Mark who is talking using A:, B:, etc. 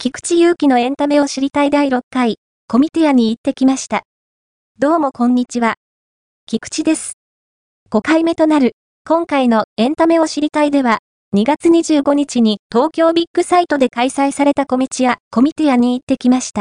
A: 菊池祐希のエンタメを知りたい第6回、コミティアに行ってきました。どうもこんにちは。菊池です。5回目となる、今回のエンタメを知りたいでは、2月25日に東京ビッグサイトで開催されたコミチア、コミティアに行ってきました。